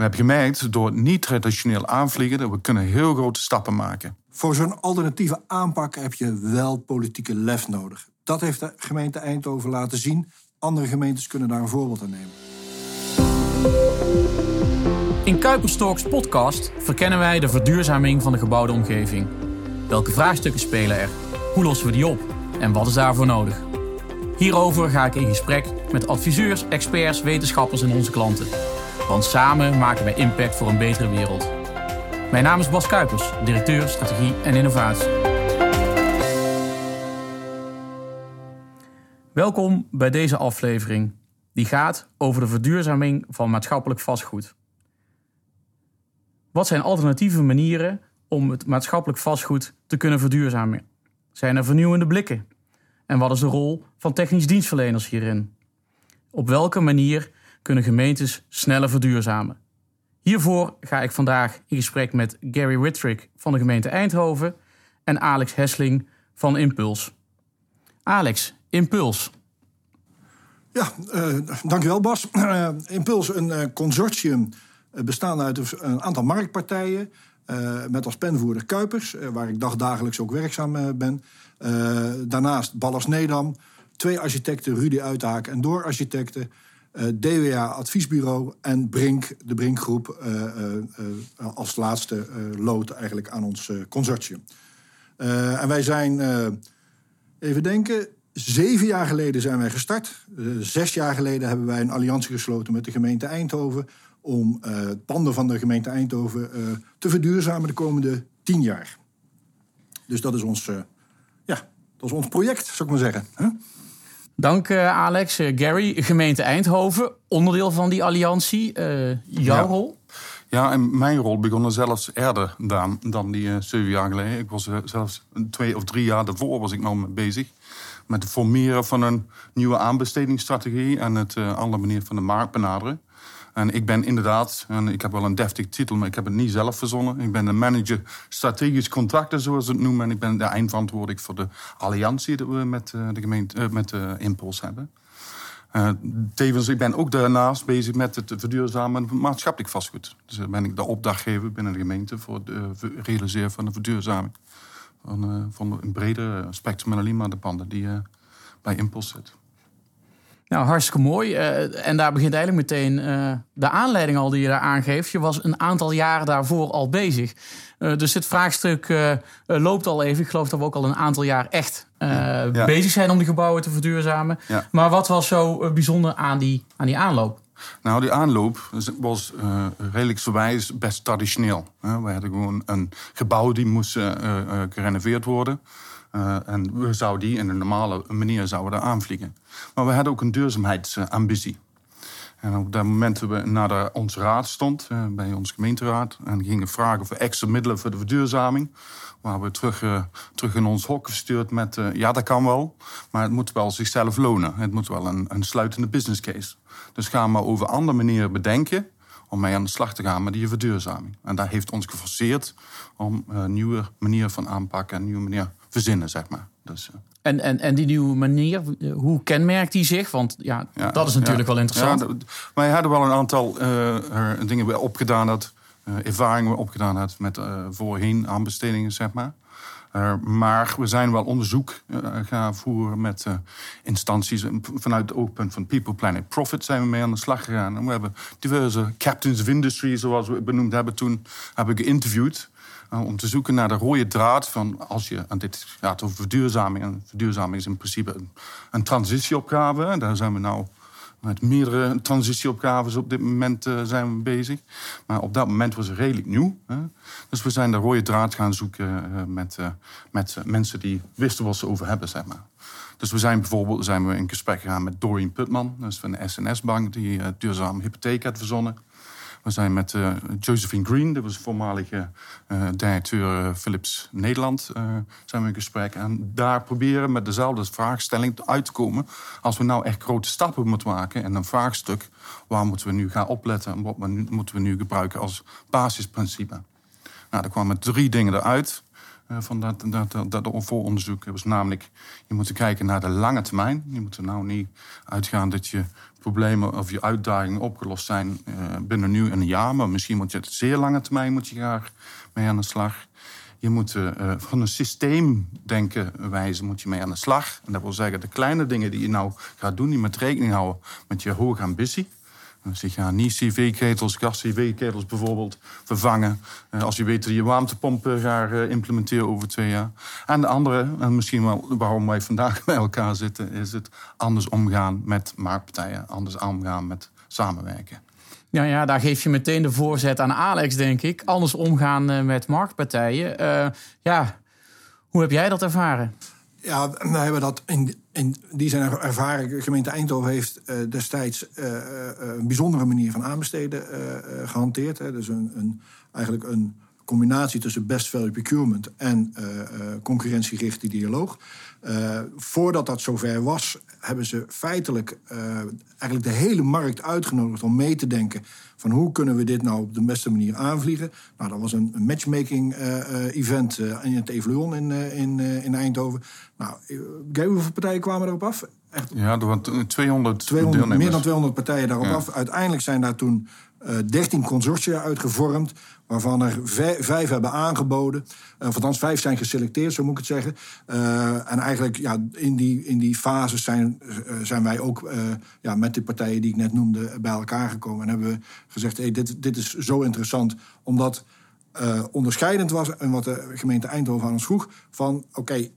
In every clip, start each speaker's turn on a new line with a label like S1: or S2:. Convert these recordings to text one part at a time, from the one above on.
S1: We hebben gemerkt, door niet traditioneel aanvliegen, dat we kunnen heel grote stappen maken.
S2: Voor zo'n alternatieve aanpak heb je wel politieke lef nodig. Dat heeft de gemeente Eindhoven laten zien. Andere gemeentes kunnen daar een voorbeeld aan nemen.
S3: In Kuiperstalks podcast verkennen wij de verduurzaming van de gebouwde omgeving. Welke vraagstukken spelen er? Hoe lossen we die op? En wat is daarvoor nodig? Hierover ga ik in gesprek met adviseurs, experts, wetenschappers en onze klanten. Want samen maken wij impact voor een betere wereld. Mijn naam is Bas Kuipers, directeur strategie en innovatie. Welkom bij deze aflevering, die gaat over de verduurzaming van maatschappelijk vastgoed. Wat zijn alternatieve manieren om het maatschappelijk vastgoed te kunnen verduurzamen? Zijn er vernieuwende blikken? En wat is de rol van technisch dienstverleners hierin? Op welke manier kunnen gemeentes sneller verduurzamen? Hiervoor ga ik vandaag in gesprek met Gary Whitrick van de gemeente Eindhoven en Alex Hessling van Impuls. Alex, Impuls.
S2: Ja, uh, dankjewel Bas. Uh, Impuls, een uh, consortium bestaande uit een aantal marktpartijen. met als penvoerder Kuipers, waar ik dagdagelijks ook werkzaam ben. daarnaast Ballas Nedam, twee architecten, Rudy Uithaak en Door architecten. DWA Adviesbureau en Brink, de Brinkgroep, als laatste lood eigenlijk aan ons consortium. en wij zijn, even denken, Zeven jaar geleden zijn wij gestart. Zes jaar geleden hebben wij een alliantie gesloten met de gemeente Eindhoven. om uh, panden van de gemeente Eindhoven te verduurzamen de komende tien jaar. Dus dat is ons, ja, dat is ons project, zou ik maar zeggen. Huh?
S3: Dank Alex. Gary, gemeente Eindhoven, onderdeel van die alliantie. jouw
S1: ja.
S3: rol?
S1: Ja, en mijn rol begon er zelfs eerder dan, dan die zeven jaar geleden. Ik was zelfs twee of drie jaar daarvoor was ik nou mee bezig met het formeren van een nieuwe aanbestedingsstrategie en het uh, andere manier van de markt benaderen. En ik ben inderdaad, en ik heb wel een deftig titel, maar ik heb het niet zelf verzonnen. Ik ben de manager strategisch contracten, zoals ze het noemen. En ik ben de eindverantwoordelijk voor de alliantie die we met uh, de gemeente, uh, met de Impuls hebben. tevens, ik ben ook daarnaast bezig met het verduurzamen van maatschappelijk vastgoed. Dus ben ik de opdrachtgever binnen de gemeente voor het realiseren van de verduurzaming van, uh, van een breder spectrum en alleen maar de panden die uh, bij Impuls zit.
S3: Nou, hartstikke mooi. Uh, en daar begint eigenlijk meteen de aanleiding al die je daar aangeeft. Je was een aantal jaren daarvoor al bezig. dus dit vraagstuk loopt al even. Ik geloof dat we ook al een aantal jaar echt ja. bezig zijn om die gebouwen te verduurzamen. Ja. Maar wat was zo bijzonder aan die, aan die aanloop?
S1: Nou, die aanloop was uh, redelijk verwijs best traditioneel. We hadden gewoon een gebouw die moest gerenoveerd worden. En we zouden die in een normale manier zouden aanvliegen. Maar we hadden ook een duurzaamheidsambitie. En op dat moment we naar onze raad stond, bij onze gemeenteraad... en gingen vragen voor extra middelen voor de verduurzaming... waar we terug, terug in ons hok gestuurd met... ja, dat kan wel, maar het moet wel zichzelf lonen. Het moet wel een, een sluitende business case. Dus gaan we over andere manieren bedenken om mee aan de slag te gaan met die verduurzaming. En dat heeft ons geforceerd om een uh, nieuwe manier van aanpakken en een nieuwe manier verzinnen, zeg maar. Dus, uh.
S3: en, en, en die nieuwe manier, hoe kenmerkt die zich? Want ja, ja dat is natuurlijk ja, wel interessant.
S1: Ja, wij hadden wel een aantal uh, dingen opgedaan, dat, ervaringen opgedaan had met voorheen aanbestedingen, zeg maar. Uh, maar we zijn wel onderzoek uh, gaan voeren met uh, instanties. Vanuit het oogpunt van People, Planet, Profit zijn we mee aan de slag gegaan. En we hebben diverse captains of industry, zoals we het benoemd hebben toen, hebben geïnterviewd. om te zoeken naar de rode draad van als je aan dit gaat over verduurzaming. En verduurzaming is in principe een, transitieopgave. Daar zijn we nou met meerdere transitieopgaves op dit moment uh, zijn we bezig. Maar op dat moment was het redelijk nieuw. Hè. Dus we zijn de rode draad gaan zoeken uh, met, uh, met mensen die wisten wat ze over hebben, zeg maar. Dus we zijn bijvoorbeeld zijn we in gesprek gegaan met Doreen Putman, dat is van de SNS-bank, die duurzame hypotheek had verzonnen. We zijn met uh, Josephine Green, dat was voormalige uh, directeur Philips Nederland, zijn we in gesprek. En daar proberen met dezelfde vraagstelling uit te komen. Als we nou echt grote stappen moeten maken en een vraagstuk, waar moeten we nu gaan opletten en wat moeten we nu gebruiken als basisprincipe? Nou, er kwamen drie dingen eruit. van dat, dat, dat, dat vooronderzoek. was namelijk, je moet kijken naar de lange termijn. Je moet er nou niet uitgaan dat je problemen of je uitdagingen opgelost zijn binnen nu een jaar. Maar misschien moet je het zeer lange termijn moet je graag mee aan de slag. Je moet uh, van een systeemdenken wijze moet je mee aan de slag. En dat wil zeggen, de kleine dingen die je nou gaat doen, die met rekening houden met je hoge ambitie. Dus je gaat niet CV-ketels, gas-CV-ketels bijvoorbeeld vervangen. Uh, als je weet dat je warmtepompen gaat implementeren over twee jaar. En de andere, en misschien wel waarom wij vandaag bij elkaar zitten, is het anders omgaan met marktpartijen, anders omgaan met samenwerken.
S3: Ja, ja, daar geef je meteen de voorzet aan Alex, denk ik. Anders omgaan eh, met marktpartijen. Uh, ja, hoe heb jij dat ervaren?
S2: Ja, we hebben dat in, in die zijn ervaren. De gemeente Eindhoven heeft uh, destijds een bijzondere manier van aanbesteden gehanteerd. Hè. Dus een, een, eigenlijk een combinatie tussen best value procurement en concurrentiegerichte dialoog. Uh, voordat dat zover was, hebben ze feitelijk eigenlijk de hele markt uitgenodigd om mee te denken van hoe kunnen we dit nou op de beste manier aanvliegen. Nou, dat was een, matchmaking uh, event in het Evoluon in, in, in Eindhoven. Nou, hoeveel partijen kwamen erop af?
S1: Echt, ja, er waren 200,
S2: 200 Meer dan 200 partijen daarop af. Uiteindelijk zijn daar toen 13 consortia uitgevormd waarvan er vijf, hebben aangeboden. Uh, of althans, vijf zijn geselecteerd, zo moet ik het zeggen. Uh, en eigenlijk ja, in, die, in die fase zijn, zijn wij ook ja, met de partijen die ik net noemde bij elkaar gekomen. En hebben we gezegd, hey, dit, dit is zo interessant, omdat onderscheidend was... en wat de gemeente Eindhoven aan ons vroeg, van oké,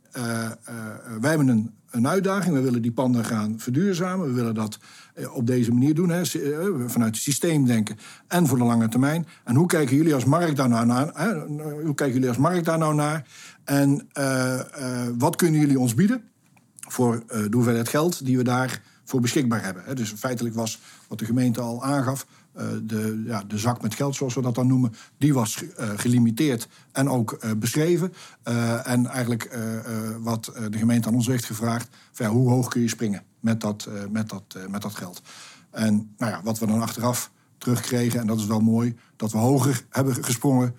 S2: wij hebben een, een uitdaging. We willen die panden gaan verduurzamen. We willen dat eh, op deze manier doen, hè, eh, vanuit het systeem denken en voor de lange termijn. En hoe kijken jullie als markt daar nou naar? Hè? Hoe kijken jullie als markt daar nou naar? En wat kunnen jullie ons bieden voor uh, de hoeveelheid geld die we daarvoor beschikbaar hebben? Hè? Dus feitelijk was wat de gemeente al aangaf. De, ja, de zak met geld, zoals we dat dan noemen, die was gelimiteerd en ook beschreven. en eigenlijk wat de gemeente aan ons heeft gevraagd, hoe hoog kun je springen? met dat, met dat, met dat geld. En nou ja, wat we dan achteraf terugkregen, en dat is wel mooi, dat we hoger hebben gesprongen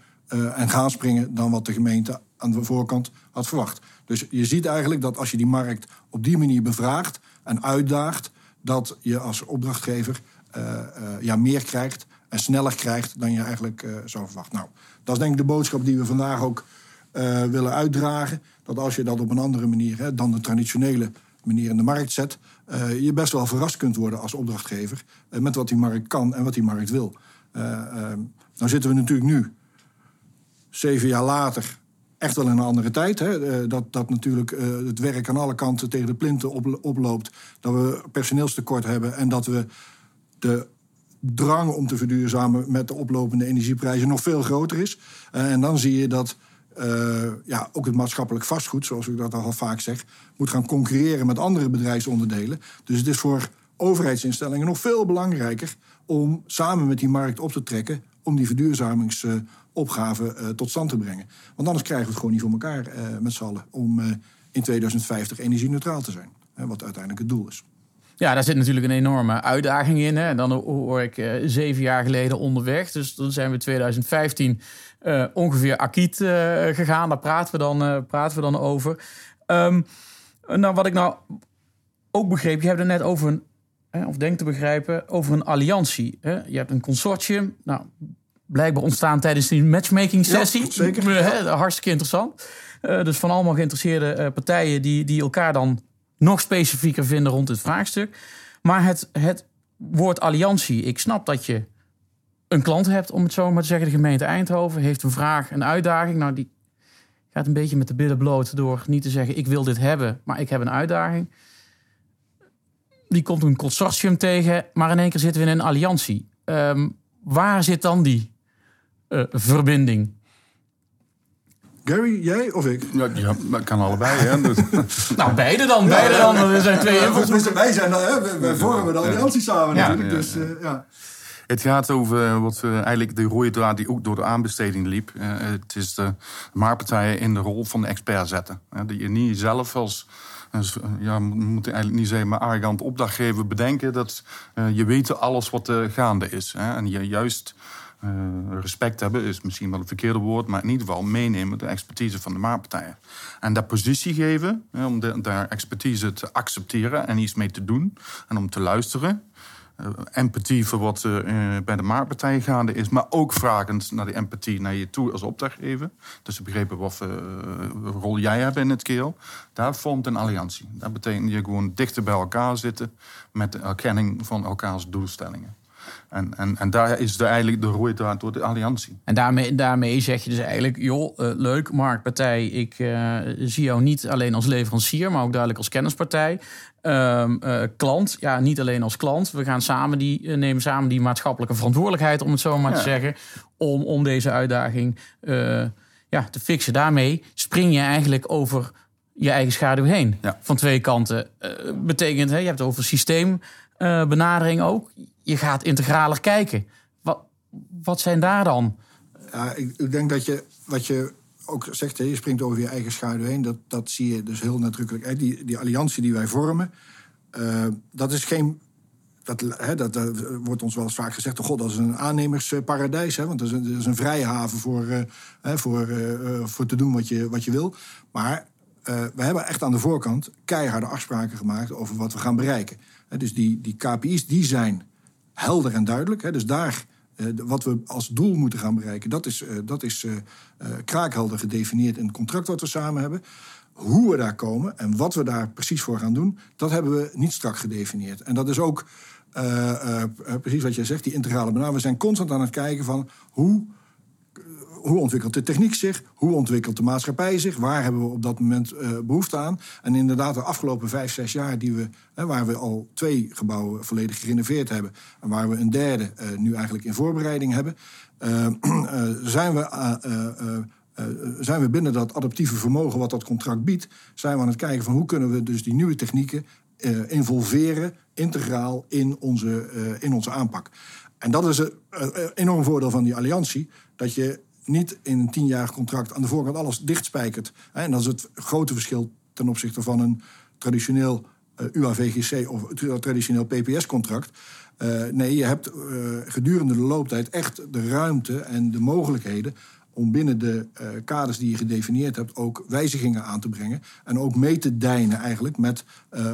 S2: en gaan springen dan wat de gemeente aan de voorkant had verwacht. Dus je ziet eigenlijk dat als je die markt op die manier bevraagt en uitdaagt, dat je als opdrachtgever ja, meer krijgt en sneller krijgt dan je eigenlijk zou verwachten. Nou, dat is denk ik de boodschap die we vandaag ook willen uitdragen. Dat als je dat op een andere manier hè, dan de traditionele manier in de markt zet, je best wel verrast kunt worden als opdrachtgever met wat die markt kan en wat die markt wil. Uh, nou zitten we natuurlijk nu, zeven jaar later, echt wel in een andere tijd. Hè? dat, dat natuurlijk het werk aan alle kanten tegen de plinten op, oploopt. Dat we personeelstekort hebben en dat we de drang om te verduurzamen met de oplopende energieprijzen nog veel groter is. en dan zie je dat uh, ja, ook het maatschappelijk vastgoed, zoals ik dat al vaak zeg, moet gaan concurreren met andere bedrijfsonderdelen. Dus het is voor overheidsinstellingen nog veel belangrijker om samen met die markt op te trekken om die verduurzamingsopgave uh, tot stand te brengen. Want anders krijgen we het gewoon niet voor elkaar met z'n allen om in 2050 energie-neutraal te zijn. wat uiteindelijk het doel is.
S3: Ja, daar zit natuurlijk een enorme uitdaging in. Hè. Dan hoor ik uh, zeven jaar geleden onderweg. Dus dan zijn we 2015 uh, ongeveer akiet uh, gegaan. Daar praten we dan, praten we dan over. Um, nou, wat ik nou ook begreep, je hebt het net over een, hè, of denk te begrijpen, over een alliantie. Hè. Je hebt een consortium. Nou, blijkbaar ontstaan tijdens die matchmaking sessie. Ja,
S2: zeker.
S3: Hè, hartstikke interessant. dus van allemaal geïnteresseerde partijen die, die elkaar dan nog specifieker vinden rond het vraagstuk. Maar het, het woord alliantie, ik snap dat je een klant hebt, om het zo maar te zeggen. De gemeente Eindhoven heeft een vraag, een uitdaging. Nou, die gaat een beetje met de billen bloot door niet te zeggen: ik wil dit hebben, maar ik heb een uitdaging. Die komt een consortium tegen, maar in één keer zitten we in een alliantie. Um, waar zit dan die uh, verbinding?
S2: Gary, jij of ik?
S1: Ja, ja dat kan allebei. Hè? Dus.
S3: nou, beide dan. Beide dan. Er zijn twee
S2: invloeden. wij zijn dan, hè, wij vormen de alliantie samen natuurlijk. Dus, uh, ja.
S1: Het gaat over wat uh, eigenlijk de rode draad die ook door de aanbesteding liep. Uh, het is de marktpartijen in de rol van de expert zetten. die je niet zelf als ja, moet eigenlijk niet zeggen, maar arrogant opdrachtgever bedenken dat je weet alles wat gaande is. Hè? En je juist eh, respect hebben is misschien wel een verkeerde woord, maar in ieder geval meenemen de expertise van de marktpartijen. En daar positie geven, om de, daar expertise te accepteren en iets mee te doen en om te luisteren. Uh, empathie voor wat uh, bij de marktpartijen gaande is, maar ook vragend naar die empathie naar je toe als opdrachtgever. Dus begrepen wat rol jij hebt in het keel. Daar vormt een alliantie. Dat betekent je gewoon dichter bij elkaar zitten met de erkenning van elkaars doelstellingen. En, en, en daar is de, eigenlijk de rode draad door de alliantie.
S3: En daarmee, daarmee zeg je dus eigenlijk, joh, uh, leuk, marktpartij. Ik uh, zie jou niet alleen als leverancier, maar ook duidelijk als kennispartij. Um, uh, klant, ja, niet alleen als klant. We gaan samen die, nemen samen die maatschappelijke verantwoordelijkheid, om het zo maar ja. te zeggen, om, om deze uitdaging ja, te fixen. Daarmee spring je eigenlijk over je eigen schaduw heen. Ja. Van twee kanten. betekent, hè, je hebt het over systeembenadering ook je gaat integraler kijken. Wat, wat zijn daar dan?
S2: Ja, ik, ik denk dat je, wat je ook zegt, je springt over je eigen schaduw heen. Dat, dat zie je dus heel nadrukkelijk. Die, die alliantie die wij vormen, uh, dat is geen. Dat, hè, dat, dat, wordt ons wel eens vaak gezegd: oh god, dat is een aannemersparadijs. Hè, want dat is een, dat is een vrije haven voor, uh, voor, uh, voor te doen wat je, wat je wil. Maar we hebben echt aan de voorkant keiharde afspraken gemaakt over wat we gaan bereiken. Dus die, die KPI's die zijn helder en duidelijk. Hè. Dus daar, uh, wat we als doel moeten gaan bereiken, dat is, uh, dat is uh, kraakhelder gedefinieerd in het contract wat we samen hebben. Hoe we daar komen en wat we daar precies voor gaan doen, dat hebben we niet strak gedefinieerd. En dat is ook precies wat jij zegt, die integrale benadering. We zijn constant aan het kijken van hoe hoe ontwikkelt de techniek zich? Hoe ontwikkelt de maatschappij zich? Waar hebben we op dat moment uh, behoefte aan? En inderdaad, de afgelopen vijf, zes jaar, die we, hè, waar we al twee gebouwen volledig gerenoveerd hebben. En waar we een derde uh, nu eigenlijk in voorbereiding hebben. Uh, zijn we. zijn we binnen dat adaptieve vermogen wat dat contract biedt, zijn we aan het kijken van hoe kunnen we dus die nieuwe technieken involveren, integraal in onze, in onze aanpak. En dat is een enorm voordeel van die alliantie. Dat je niet in een tienjarig contract aan de voorkant alles dichtspijkert. En dat is het grote verschil ten opzichte van een traditioneel uh, UAVGC of traditioneel PPS-contract. Uh, nee, je hebt uh, gedurende de looptijd echt de ruimte en de mogelijkheden om binnen de kaders die je gedefinieerd hebt ook wijzigingen aan te brengen. En ook mee te dijnen eigenlijk met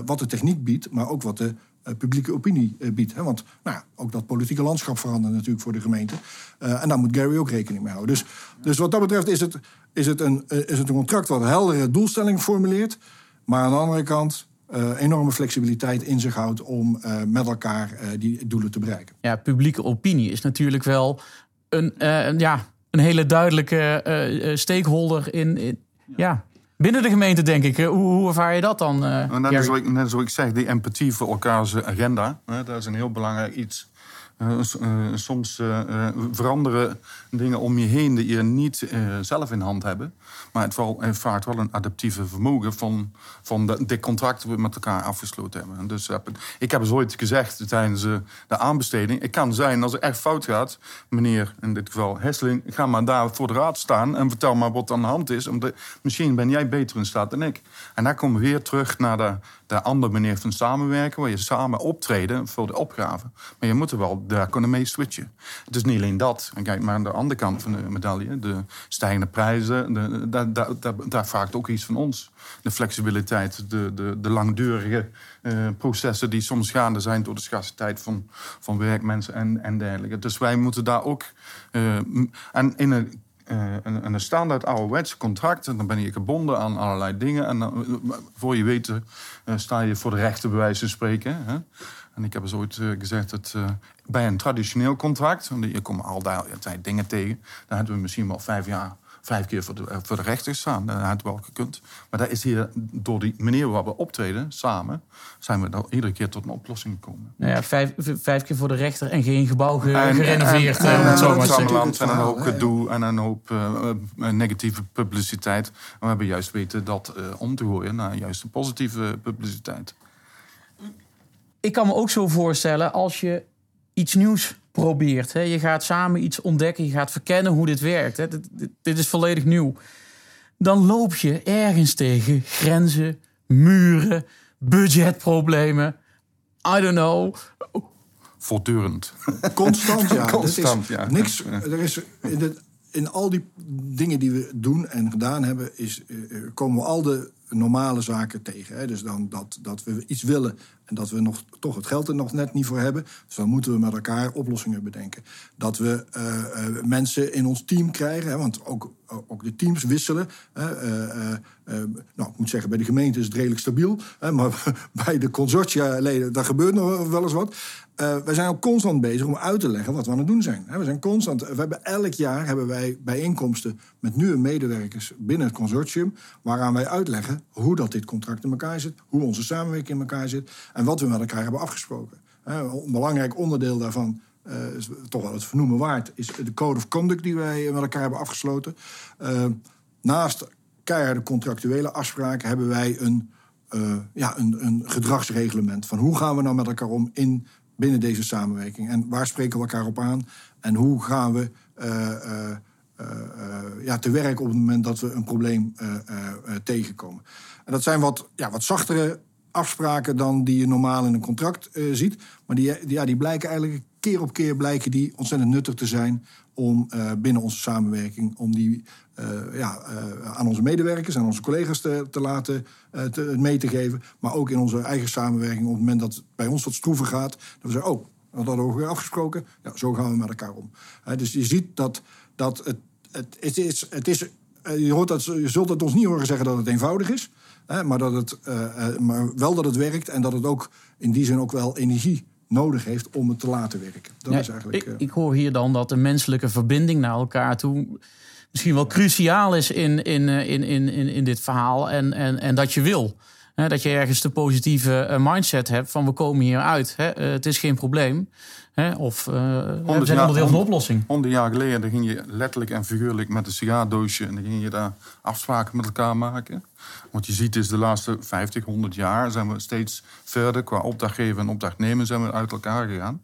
S2: wat de techniek biedt, maar ook wat de publieke opinie biedt. Hè? Want nou ja, ook dat politieke landschap verandert natuurlijk voor de gemeente. en daar moet Gary ook rekening mee houden. Dus, dus wat dat betreft is het, is, het een, is het een contract wat heldere doelstellingen formuleert. Maar aan de andere kant uh, enorme flexibiliteit in zich houdt om uh, met elkaar uh, die doelen te bereiken.
S3: Ja, publieke opinie is natuurlijk wel een, ja, een hele duidelijke stakeholder in, in ja. ja. Binnen de gemeente, denk ik. Hoe, hoe ervaar je dat dan?
S1: net, zoals ik, net zoals ik zeg, die empathie voor elkaars agenda. Hè, dat is een heel belangrijk iets. Uh, uh, soms uh, veranderen dingen om je heen die je niet zelf in hand hebben. Maar het vaart wel een adaptieve vermogen van, van de, contracten die we met elkaar afgesloten hebben. Dus ik heb eens ooit gezegd tijdens de aanbesteding: het kan zijn als het echt fout gaat, meneer, in dit geval Hesseling, ga maar daar voor de raad staan en vertel maar wat aan de hand is. Omdat, misschien ben jij beter in staat dan ik. En daar komen we weer terug naar de, de andere manier van samenwerken, waar je samen optreden voor de opgave. Maar je moet er wel daar kunnen mee switchen. Het is niet alleen dat. En kijk maar aan de andere kant van de medaille. De stijgende prijzen, de, daar, daar, daar, vraagt ook iets van ons. De flexibiliteit, de, de, de langdurige uh, processen die soms gaande zijn door de scharsiteit van, van werkmensen en, en dergelijke. Dus wij moeten daar ook. Uh, en in een uh, een, een standaard ouderwetse contract. En dan ben je gebonden aan allerlei dingen. En dan, voor je weet, uh, sta je voor de rechter, bij wijze van spreken. Hè? En ik heb eens ooit uh, gezegd dat bij een traditioneel contract, want je komt al daar tijd dingen tegen, dan hebben we misschien wel vijf jaar vijf keer voor de, voor de rechter staan. Dat had wel gekund. Maar daar is hier, door die manier waar we optreden, samen, zijn we dan iedere keer tot een oplossing gekomen.
S3: Nou ja, vijf, vijf keer voor de rechter en geen gebouw ge, en, gerenoveerd. En, en, en,
S1: en, en, en, en een hoop gedoe en een hoop uh, negatieve publiciteit. Maar we hebben juist weten dat uh, om te gooien naar juist een positieve publiciteit.
S3: Ik kan me ook zo voorstellen als je iets nieuws probeert. Hè. Je gaat samen iets ontdekken, je gaat verkennen hoe dit werkt. Hè. Dit, dit, dit, is volledig nieuw. Dan loop je ergens tegen grenzen, muren, budgetproblemen. I don't know.
S1: voortdurend.
S2: Constant, ja.
S1: Constant,
S2: is
S1: ja.
S2: Niks, er is in, de, in al die dingen die we doen en gedaan hebben, is, eh, eh, komen we al de normale zaken tegen. Hè? Dus dan dat, dat we iets willen en dat we nog, toch het geld er nog net niet voor hebben. Dus dan moeten we met elkaar oplossingen bedenken. Dat we eh, eh, mensen in ons team krijgen, hè? want ook, ook de teams wisselen. Hè? Eh, eh, eh, nou, ik moet zeggen, bij de gemeente is het redelijk stabiel. Hè? Maar bij de consortia-leden, daar gebeurt nog wel eens wat. Eh, wij zijn ook constant bezig om uit te leggen wat we aan het doen zijn. We zijn constant. We hebben elk jaar hebben wij bijeenkomsten met nieuwe medewerkers binnen het consortium, waaraan wij uitleggen hoe dat dit contract in elkaar zit, hoe onze samenwerking in elkaar zit en wat we met elkaar hebben afgesproken. Een belangrijk onderdeel daarvan. eh, toch wel het vernoemen waard, is de code of conduct die wij met elkaar hebben afgesloten. Eh, naast keiharde contractuele afspraken hebben wij een, eh, ja, een, een gedragsreglement van hoe gaan we nou met elkaar om in, binnen deze samenwerking en waar spreken we elkaar op aan en hoe gaan we eh, eh, eh, ja, te werk op het moment dat we een probleem tegenkomen. En dat zijn wat, ja, wat zachtere afspraken dan die je normaal in een contract ziet. Maar die, die- ja, die blijken eigenlijk keer op keer blijken die ontzettend nuttig te zijn om eh, binnen onze samenwerking om die eh, ja, eh, aan onze medewerkers en onze collega's te, te laten te, mee te geven. Maar ook in onze eigen samenwerking op het moment dat het bij ons wat stroever gaat. Dat we zeggen, oh, we hadden ook weer afgesproken. Ja, zo gaan we met elkaar om. Dus je ziet dat, dat het, het, is... Het is je, hoort dat, je zult het ons niet horen zeggen dat het eenvoudig is. Hè, maar, dat het, maar wel dat het werkt en dat het ook in die zin ook wel energie nodig heeft om het te laten werken. Dat
S3: Ja,
S2: is eigenlijk...
S3: ik,
S2: eh,
S3: ik hoor hier dan dat de menselijke verbinding naar elkaar toe misschien wel cruciaal is in, in, eh, in, in, in, in dit verhaal. En, en, en dat je wil. Hè, dat je ergens de positieve eh, mindset hebt van we komen hier uit. Hè, eh, het is geen probleem. Hè, of eh, we zijn onderdeel van de oplossing.
S1: Honderd jaar geleden dan ging je letterlijk en figuurlijk met een sigaardoosje... en dan ging je daar afspraken met elkaar maken. Wat je ziet is de laatste 50, 100 jaar... zijn we steeds verder qua opdrachtgever en opdrachtnemer zijn we uit elkaar gegaan.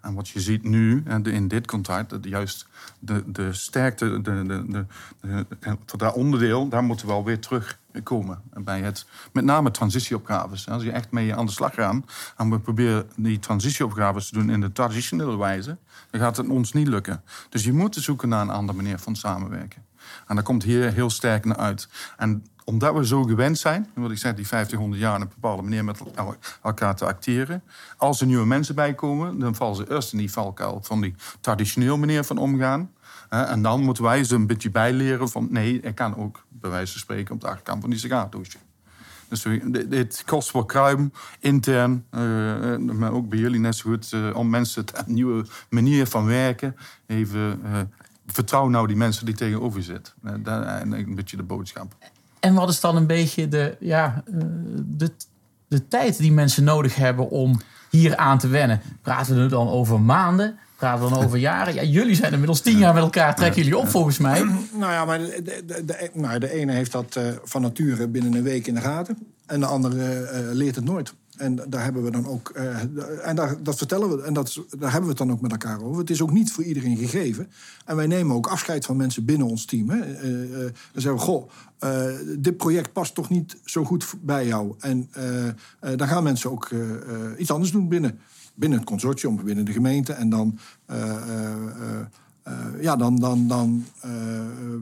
S1: En wat je ziet nu in dit contract... dat juist de, de sterkte, de, de, de, dat onderdeel... daar moeten we wel weer terugkomen. Bij het, met name transitieopgaves. Als je echt mee aan de slag gaat... en we proberen die transitieopgaves te doen in de traditionele wijze... dan gaat het ons niet lukken. Dus je moet zoeken naar een andere manier van samenwerken. En dat komt hier heel sterk naar uit. En omdat we zo gewend zijn, wat ik zeg, die 1500 jaar op een bepaalde manier met el- elkaar te acteren. Als er nieuwe mensen bij komen, dan vallen ze eerst in die valkuil van die traditioneel manier van omgaan. En dan moeten wij ze een beetje bijleren van nee, ik kan ook bij wijze van spreken op de achterkant van die sigaardoosje. Dus dit- kost wel kruim, intern, eh, eh, maar ook bij jullie net zo goed, eh, om mensen een nieuwe manier van werken. Even eh, vertrouw nou die mensen die tegenover je zitten. Eigenlijk een beetje de boodschap.
S3: En wat is dan een beetje de, ja, eh, de, de tijd die mensen nodig hebben om hier aan te wennen? Praten we dan over maanden? Praten we dan over jaren? Ja, jullie zijn inmiddels tien jaar met elkaar. Trekken jullie op volgens mij?
S2: Nou ja, maar de, de, de, de- nou, de ene heeft dat eh, van nature binnen een week in de gaten. En de andere eh, leert het nooit. En daar hebben we dan ook. eh, en dat vertellen we. En dat, daar hebben we het dan ook met elkaar over. Het is ook niet voor iedereen gegeven. En wij nemen ook afscheid van mensen binnen ons team. Hè. Eh, eh, dan zeggen we: Goh, eh, dit project past toch niet zo goed bij jou. En eh, eh, dan gaan mensen ook eh, eh, iets anders doen binnen, binnen het consortium, binnen de gemeente. En dan. eh, eh, eh, eh, ja, dan, dan, dan eh,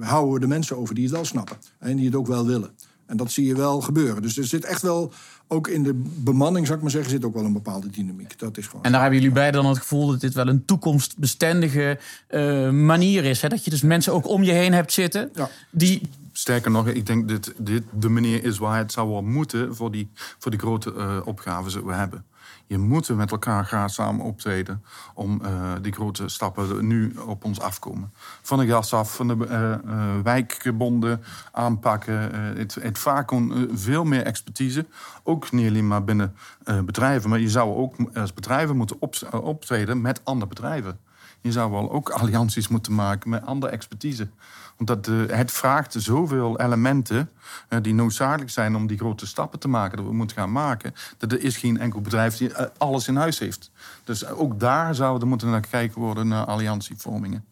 S2: houden we de mensen over die het wel snappen. En die het ook wel willen. En dat zie je wel gebeuren. Dus er zit echt wel, ook in de bemanning, zou ik maar zeggen, zit ook wel een bepaalde dynamiek. Dat is gewoon.
S3: En daar hebben jullie beiden dan het gevoel dat dit wel een toekomstbestendige eh, manier is. Hè? Dat je dus mensen ook om je heen hebt zitten
S2: Ja.
S3: die
S1: Sterker nog, ik denk dat dit de manier is waar het zou wel moeten voor die, voor die grote eh, opgaven die we hebben. Je moet met elkaar graag samen optreden om eh, die grote stappen nu op ons afkomen. Van de gas af, van de eh, eh, wijkgebonden aanpakken. het, het vaak veel meer expertise. Ook niet alleen maar binnen bedrijven, maar je zou ook als bedrijven moeten op- optreden met andere bedrijven. Je zou wel ook allianties moeten maken met andere expertise. Eh, het vraagt zoveel elementen eh, die noodzakelijk zijn om die grote stappen te maken, dat we moeten gaan maken. Dat er is geen enkel bedrijf die eh, alles in huis heeft. Dus ook daar zou er moeten naar gekeken worden naar alliantievormingen.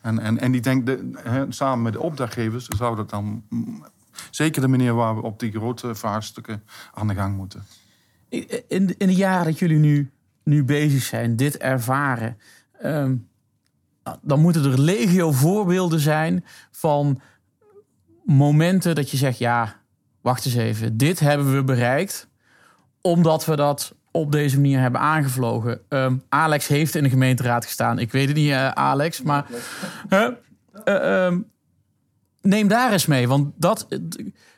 S1: En, en, en ik denk, samen met de opdrachtgevers zou dat dan mm, zeker de manier waar we op die grote vraagstukken aan de gang moeten.
S3: in, in de jaren dat jullie nu nu bezig zijn, dit ervaren. Ehm, dan moeten er legio voorbeelden zijn van momenten dat je zegt: ja, wacht eens even, dit hebben we bereikt omdat we dat op deze manier hebben aangevlogen. Ehm, Alex heeft in de gemeenteraad gestaan. Ik weet het niet, uh, Alex, maar uh, uh, neem daar eens mee. Want dat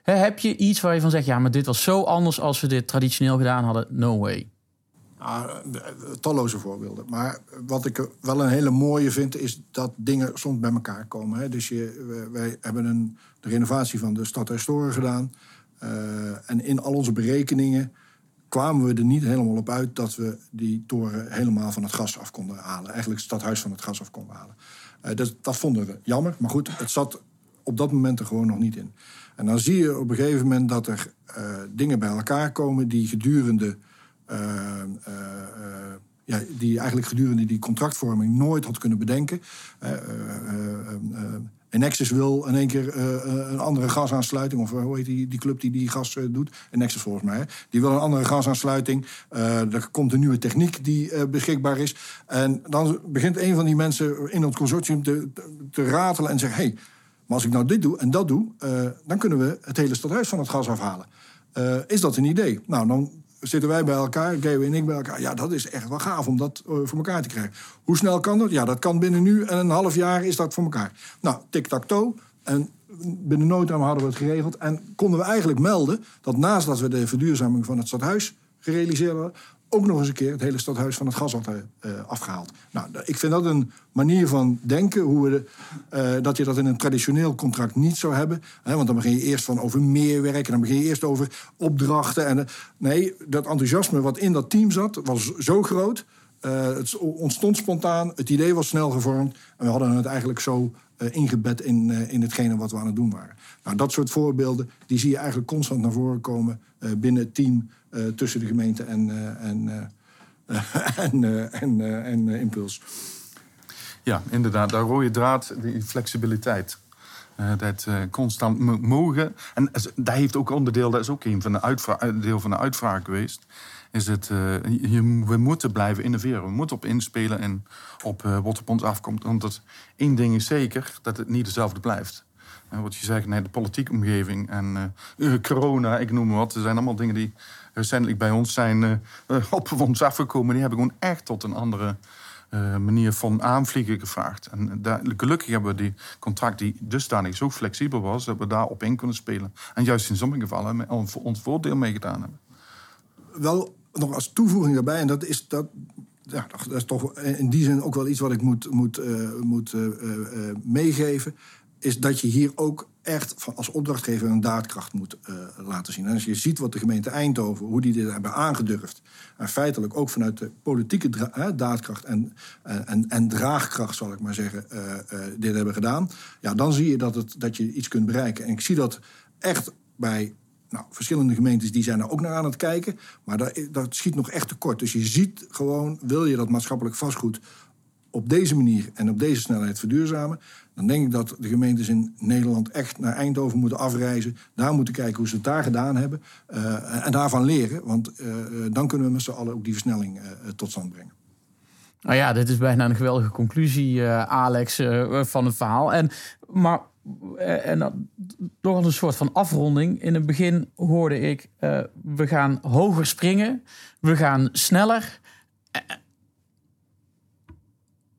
S3: heb je iets waar je van zegt: ja, maar dit was zo anders als we dit traditioneel gedaan hadden. No way.
S2: Ah, talloze voorbeelden. Maar wat ik wel een hele mooie vind, is dat dingen soms bij elkaar komen. Hè. Dus je, wij hebben een, de renovatie van de stad gedaan. Uh, en in al onze berekeningen kwamen we er niet helemaal op uit dat we die toren helemaal van het gas af konden halen. Eigenlijk het stadhuis van het gas af konden halen. Uh, dat, vonden we jammer, maar goed, het zat op dat moment er gewoon nog niet in. En dan zie je op een gegeven moment dat er uh, dingen bij elkaar komen die gedurende. Uh, ja, die eigenlijk gedurende die contractvorming nooit had kunnen bedenken. Nexus wil in één keer een andere gasaansluiting. Of hoe heet die, die club die die gas doet? Nexus volgens mij. Hè? Die wil een andere gasaansluiting. er komt een nieuwe techniek die beschikbaar is. En dan begint een van die mensen in het consortium te, te ratelen en zegt... hey, maar als ik nou dit doe en dat doe... dan kunnen we het hele stadhuis van het gas afhalen. is dat een idee? Nou, dan zitten wij bij elkaar, Gaby en ik bij elkaar. Ja, dat is echt wel gaaf om dat uh, voor elkaar te krijgen. Hoe snel kan dat? Ja, dat kan binnen nu en een half jaar is dat voor elkaar. Nou, tic-tac-toe. En binnen no hadden we het geregeld. En konden we eigenlijk melden dat naast dat we de verduurzaming van het stadhuis gerealiseerd hadden ook nog eens een keer het hele stadhuis van het gas had uh, afgehaald. Nou, ik vind dat een manier van denken, hoe we de, uh, dat je dat in een traditioneel contract niet zou hebben. Hè, want dan begin je eerst van over meer werken, dan begin je eerst over opdrachten. En, uh, nee, dat enthousiasme wat in dat team zat, was zo groot. het ontstond spontaan, het idee was snel gevormd. En we hadden het eigenlijk zo ingebed in, in hetgene wat we aan het doen waren. Nou, dat soort voorbeelden, die zie je eigenlijk constant naar voren komen binnen het team tussen de gemeente en, en, en, en, en Impuls.
S1: Ja, inderdaad. Daar rode draad, die flexibiliteit. Dat constant mogen. En dat heeft ook onderdeel, dat is ook een van de uitvraag, deel van de uitvraag geweest. Is het, we moeten blijven innoveren. We moeten op inspelen en op wat op ons afkomt. Want één ding is zeker, dat het niet dezelfde blijft. Wat je zegt, nee, de politieke omgeving en corona, ik noem maar wat. Er zijn allemaal dingen die recentelijk bij ons zijn op ons afgekomen. Die hebben gewoon echt tot een andere uh, manier van aanvliegen gevraagd. En daar, gelukkig hebben we die contract die dusdanig zo flexibel was... dat we daarop in kunnen spelen. En juist in sommige gevallen ons voordeel meegedaan hebben.
S2: Wel nog als toevoeging daarbij, en dat is dat ja, dat is toch in die zin ook wel iets wat ik moet, moet, uh, moet uh, meegeven. Is dat je hier ook echt als opdrachtgever een daadkracht moet uh, laten zien. En als je ziet wat de gemeente Eindhoven, hoe die dit hebben aangedurfd... en feitelijk ook vanuit de politieke daadkracht en, en, en draagkracht, zal ik maar zeggen, uh, uh, dit hebben gedaan... ja, dan zie je dat, het, dat je iets kunt bereiken. En ik zie dat echt bij nou, verschillende gemeentes die zijn er ook naar aan het kijken. Maar dat, dat schiet nog echt tekort. Dus je ziet gewoon, wil je dat maatschappelijk vastgoed op deze manier en op deze snelheid verduurzamen, dan denk ik dat de gemeentes in Nederland echt naar Eindhoven moeten afreizen. Daar moeten kijken hoe ze het daar gedaan hebben. Uh, en daarvan leren. Want uh, dan kunnen we met z'n allen ook die versnelling uh, tot stand brengen.
S3: Nou ja, dit is bijna een geweldige conclusie, Alex, van het verhaal. En, maar en toch als een soort van afronding. In het begin hoorde ik, we gaan hoger springen, we gaan sneller.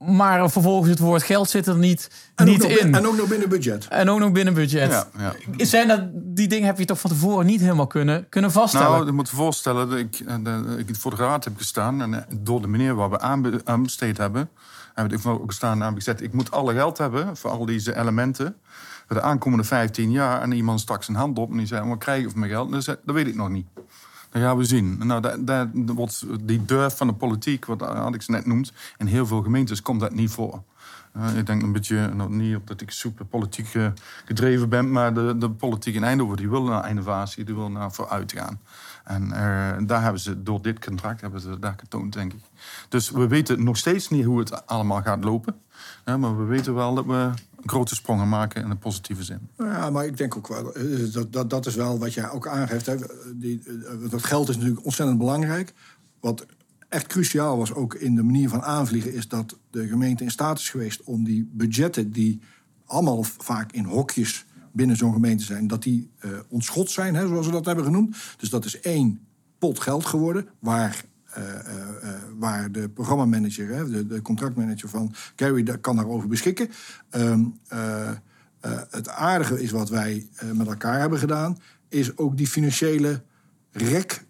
S3: Maar vervolgens het woord geld zit er niet,
S2: en
S3: niet
S2: in. En ook nog binnen budget.
S3: En ook nog binnen budget.
S1: Ja, ja.
S3: Zijn dat, die dingen heb je toch van tevoren niet helemaal kunnen, kunnen vaststellen?
S1: Nou, je moet je voorstellen dat ik, dat ik voor de raad heb gestaan. En door de meneer waar we aanbesteed hebben... heb ik ook gestaan en heb gezegd... ik moet alle geld hebben voor al deze elementen... voor de aankomende 15 jaar. En iemand stak zijn hand op en die zei... wat krijg ik voor mijn geld? dat weet ik nog niet. Dat gaan we zien. Nou, wordt die durf van de politiek, wat Alex net noemt, in heel veel gemeentes komt dat niet voor. Uh, ik denk een beetje, niet dat ik super politiek uh, gedreven ben, maar de, de politiek in Eindhoven die wil naar innovatie, die wil naar vooruit gaan. En uh, daar hebben ze, door dit contract, hebben ze daar getoond, denk ik. Dus we weten nog steeds niet hoe het allemaal gaat lopen. maar we weten wel dat we grote sprongen maken in een positieve zin.
S2: Ja, maar ik denk ook wel, dat, dat, dat is wel wat jij ook aangeeft. Hè. Die, dat geld is natuurlijk ontzettend belangrijk. Wat echt cruciaal was, ook in de manier van aanvliegen, is dat de gemeente in staat is geweest om die budgetten, die allemaal vaak in hokjes binnen zo'n gemeente zijn, dat die uh, ontschot zijn, hè, zoals we dat hebben genoemd. Dus dat is één pot geld geworden, waar uh, uh, waar de programmamanager, hè, de, de, contractmanager van Gary, kan daarover beschikken. Um, het aardige is wat wij met elkaar hebben gedaan, is ook die financiële rek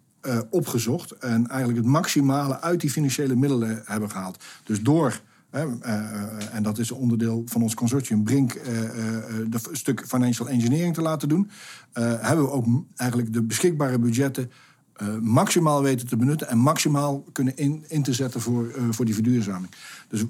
S2: opgezocht. En eigenlijk het maximale uit die financiële middelen hebben gehaald. Dus door en dat is een onderdeel van ons consortium, Brink, de stuk financial engineering te laten doen. hebben we ook eigenlijk de beschikbare budgetten uh, maximaal weten te benutten en maximaal kunnen in, in te zetten voor, uh, voor die verduurzaming. Dus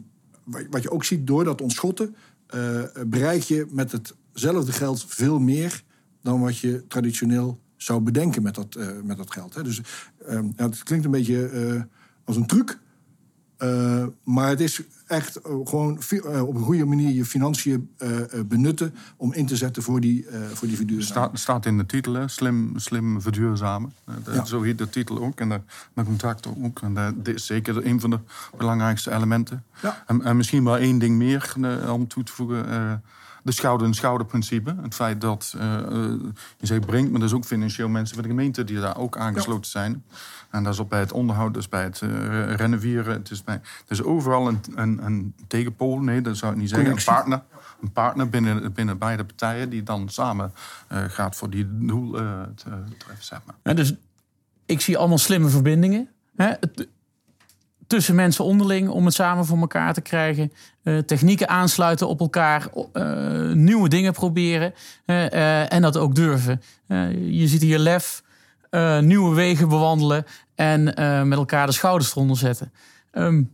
S2: wat je ook ziet, door dat ontschotten uh, bereik je met hetzelfde geld veel meer dan wat je traditioneel zou bedenken met dat, met dat geld. Hè. Dus ja, het klinkt een beetje als een truc, maar het is echt uh, gewoon uh, op een goede manier je financiën uh, benutten om in te zetten voor die, voor die verduurzaming.
S1: Staat, staat in de titel, hè? Slim, slim verduurzamen. Ja. Zo heet de titel ook en de, de contract ook. En dat is zeker een van de belangrijkste elementen. Ja. En, en, misschien wel één ding meer om toe te voegen de schouder-en-schouder-principe. Het feit dat, uh, je zegt brengt, maar er is ook financieel mensen van de gemeente die daar ook aangesloten zijn. En dat is ook bij het onderhoud, dus bij het uh, renoveren. Het is, bij, het is overal een, een, een tegenpool, nee, dat zou ik niet zeggen. Een partner, een partner binnen, binnen beide partijen die dan samen uh, gaat voor die doel te, treffen. Zeg maar.
S3: Ja, dus ik zie allemaal slimme verbindingen. Hè? Het, tussen mensen onderling om het samen voor elkaar te krijgen. Uh, technieken aansluiten op elkaar, uh, nieuwe dingen proberen uh, en dat ook durven. je ziet hier lef, nieuwe wegen bewandelen en met elkaar de schouders eronder zetten. Um,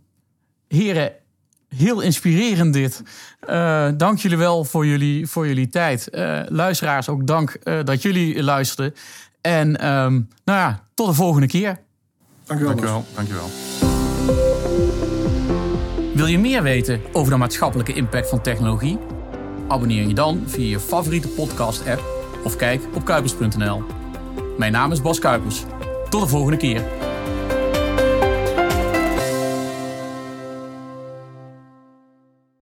S3: heren, heel inspirerend dit. dank jullie wel voor jullie, voor jullie tijd. luisteraars, ook dank dat jullie luisterden. En um, nou ja, tot de volgende keer.
S1: Dank u wel. Dank u wel.
S3: Wil je meer weten over de maatschappelijke impact van technologie? Abonneer je dan via je favoriete podcast-app of kijk op kuipers.nl. Mijn naam is Bas Kuipers. Tot de volgende keer.